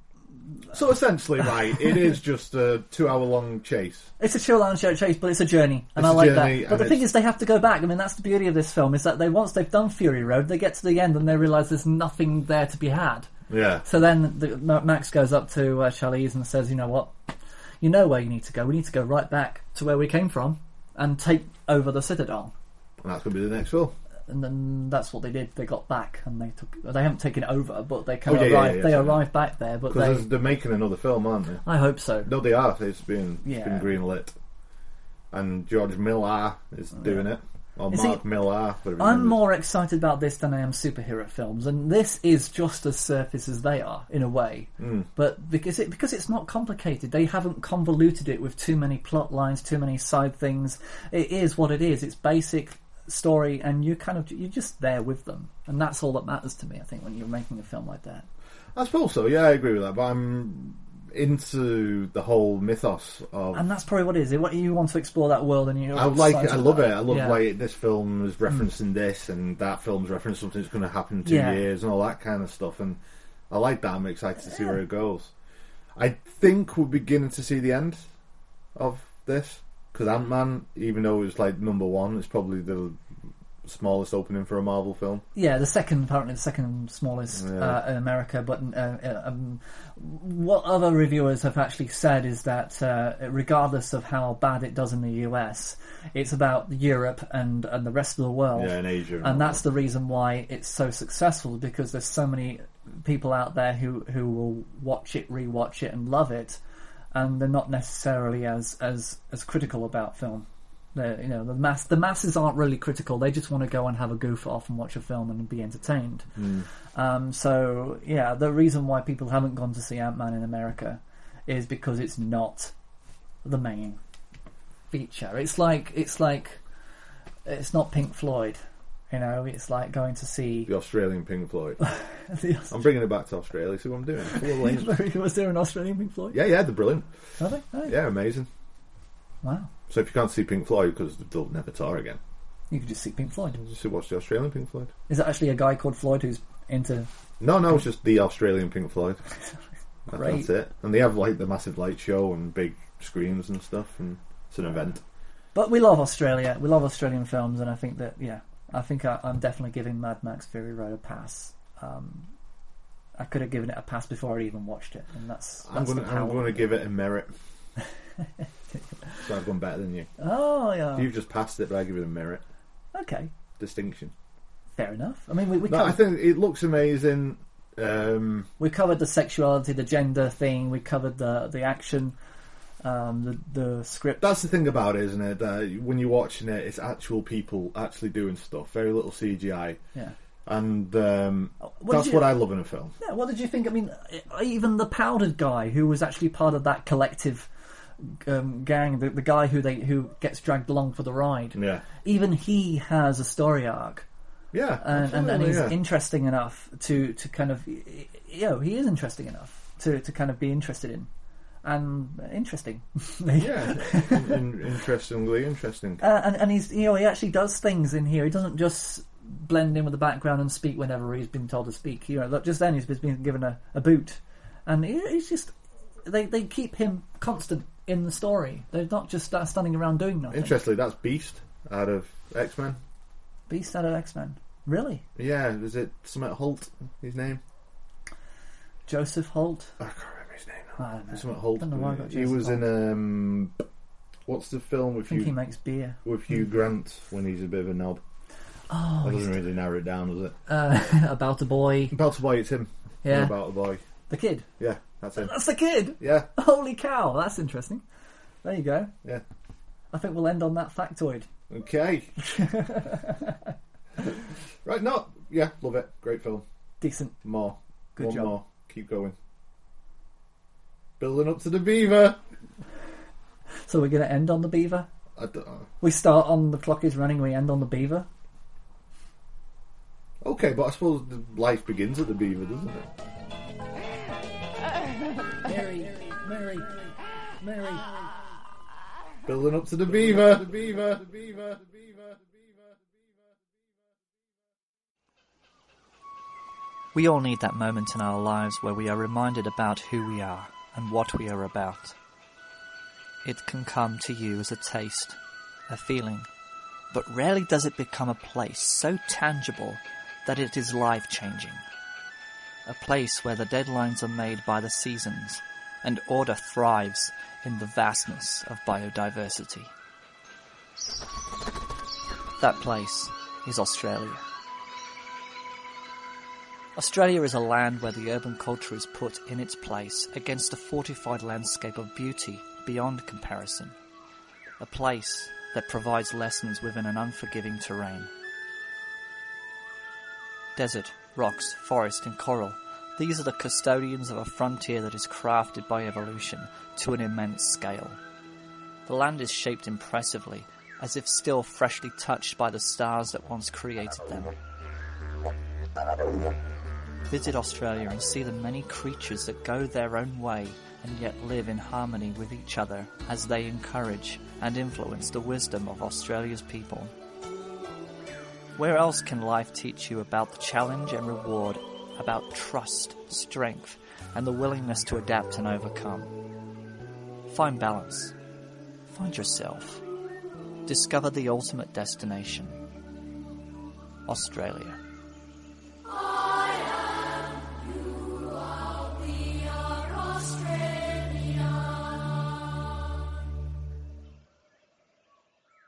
So essentially, right, it is just a two-hour-long chase. it's a chill lounge chase, but it's a journey, and It's I a like journey, that. But and the thing it's- is, they have to go back. I mean, that's the beauty of this film is that they once they've done Fury Road, they get to the end and they realise there's nothing there to be had. Yeah. So then the, Ma- Max goes up to uh, Charlize and says, "You know what? You know where you need to go. We need to go right back to where we came from and take over the Citadel." And that's going to be the next film. And then that's what they did. They got back and they took. They haven't taken it over, but they kind Oh, of yeah, yeah, arrived. yeah, they sorry. arrived back there, but they. they're making another film, aren't they? I hope so. No, they are. It's been it's Yeah. been greenlit, and George Miller is doing it, or see, Mark Miller. whatever his I'm more excited about this than I am superhero films, and this is just as surface as they are in a way. Mm. But because it because it's not complicated, they haven't convoluted it with too many plot lines, too many side things. It is what it is. It's basic story, and you kind of you're just there with them, and that's all that matters to me. I think when you're making a film like that. I suppose so. Yeah, I agree with that. But I'm into the whole mythos of. And that's probably what it is. What you want to explore that world, and you. I like it. I love it. I love yeah. like this film is mm. referencing this, and that film's referencing something that's going to happen in two Yeah. years, and all that kind of stuff. And I like that. I'm excited to see where it goes. I think we're beginning to see the end of this because Ant Man, even though it's like number one, it's probably the smallest opening for a Marvel film. Yeah, the second apparently the second smallest Yeah. uh, in America. But uh, uh, um, what other reviewers have actually said is that uh, regardless of how bad it does in the US, it's about Europe and and the rest of the world. Yeah, and Asia and and that's the reason why it's so successful because there's so many people out there who who will watch it, rewatch it, and love it, and they're not necessarily as as as critical about film. They're, you know, the mass the masses aren't really critical. They just want to go and have a goof off and watch a film and be entertained. Mm. Um, so yeah, the reason why people haven't gone to see Ant Man in America is because it's not the main feature. It's like it's like it's not Pink Floyd. You know, it's like going to see. The Australian Pink Floyd. I'm bringing it back to Australia. See what I'm doing? Full of lanes. Was there an Australian Pink Floyd? yeah, yeah, they're brilliant. Are they? Oh, Yeah, amazing. Wow. So if you can't see Pink Floyd because they'll never tour again, You could just see Pink Floyd. just watch the Australian Pink Floyd. Is it actually a guy called Floyd who's into? No, no, it's just the Australian Pink Floyd. That- Great. That's it. And they have like the massive light show and big screens and stuff, and it's an event. But we love Australia. We love Australian films, and I think that yeah, I think I, I'm definitely giving Mad Max Fury Road a pass. Um, I could have given it a pass before I even watched it, and that's. I'm that's going the to I'm going to give it a merit. so I've gone better than you. Oh yeah. You've just passed it, but I give it a merit Okay, distinction. fair enough. I mean, we we No, covered, I think it looks amazing. Um, we covered the sexuality, the gender thing. We covered the the action, um, the the script. that's the thing about it, isn't it? When you're watching it, it's actual people actually doing stuff. Very little CGI, Yeah. and um, what that's you- what I love in a film. Yeah, what did you think? I mean, uh, even the powdered guy who was actually part of that collective um, gang, the, the guy who they who gets dragged along for the ride. Yeah. Even he has a story arc. Yeah, and, and, and he's yeah. interesting enough to, to kind of, you know, he is interesting enough to, to kind of be interested in, and interesting. Yeah, in, in- interestingly interesting. Uh, and and he's you know he actually does things in here. He doesn't just blend in with the background and speak whenever he's been told to speak. You know, look, just then he's been given a, a boot, and he, he's just they they keep him constant in the story. They're not just uh, standing around doing nothing. Interestingly, that's Beast out of X Men. Beast out of X Men, really? Yeah, is it Summit Hoult? His name? Joseph Hoult. I can't remember his name. I don't know. Hoult. Don't know why I got he was in um, what's the film with I think Hugh he makes beer. with Hugh Grant when he's a bit of a knob? Oh, that doesn't really narrow it down, does it? Uh, about a boy. About a boy, it's him. Yeah. About a boy. The kid. Yeah, that's him. That's the kid. Yeah. Holy cow, that's interesting. There you go. Yeah. I think we'll end on that factoid. Okay. right, no, yeah, love it. Great film. Decent. More. Good One job. more. Keep going. Building up to the beaver. So we're going to end on the beaver. I don't know. We start on the clock is running. We end on the beaver. Okay, but I suppose the life begins at the beaver, doesn't it? Mary, Mary, Mary. Building up to the Beaver, the Beaver, the beaver. The beaver. The beaver. The beaver. We all need that moment in our lives where we are reminded about who we are and what we are about. It can come to you as a taste, a feeling, but rarely does it become a place so tangible that it is life changing. A place where the deadlines are made by the seasons and order thrives in the vastness of biodiversity. That place is Australia. Australia is a land where the urban culture is put in its place against a fortified landscape of beauty beyond comparison. A place that provides lessons within an unforgiving terrain. Desert, rocks, forest, and coral. These are the custodians of a frontier that is crafted by evolution to an immense scale. The land is shaped impressively, as if still freshly touched by the stars that once created them. Visit Australia and see the many creatures that go their own way and yet live in harmony with each other as they encourage and influence the wisdom of Australia's people. Where else can life teach you about the challenge and reward, about trust, strength, and the willingness to adapt and overcome? Find balance. Find yourself. Discover the ultimate destination. Australia.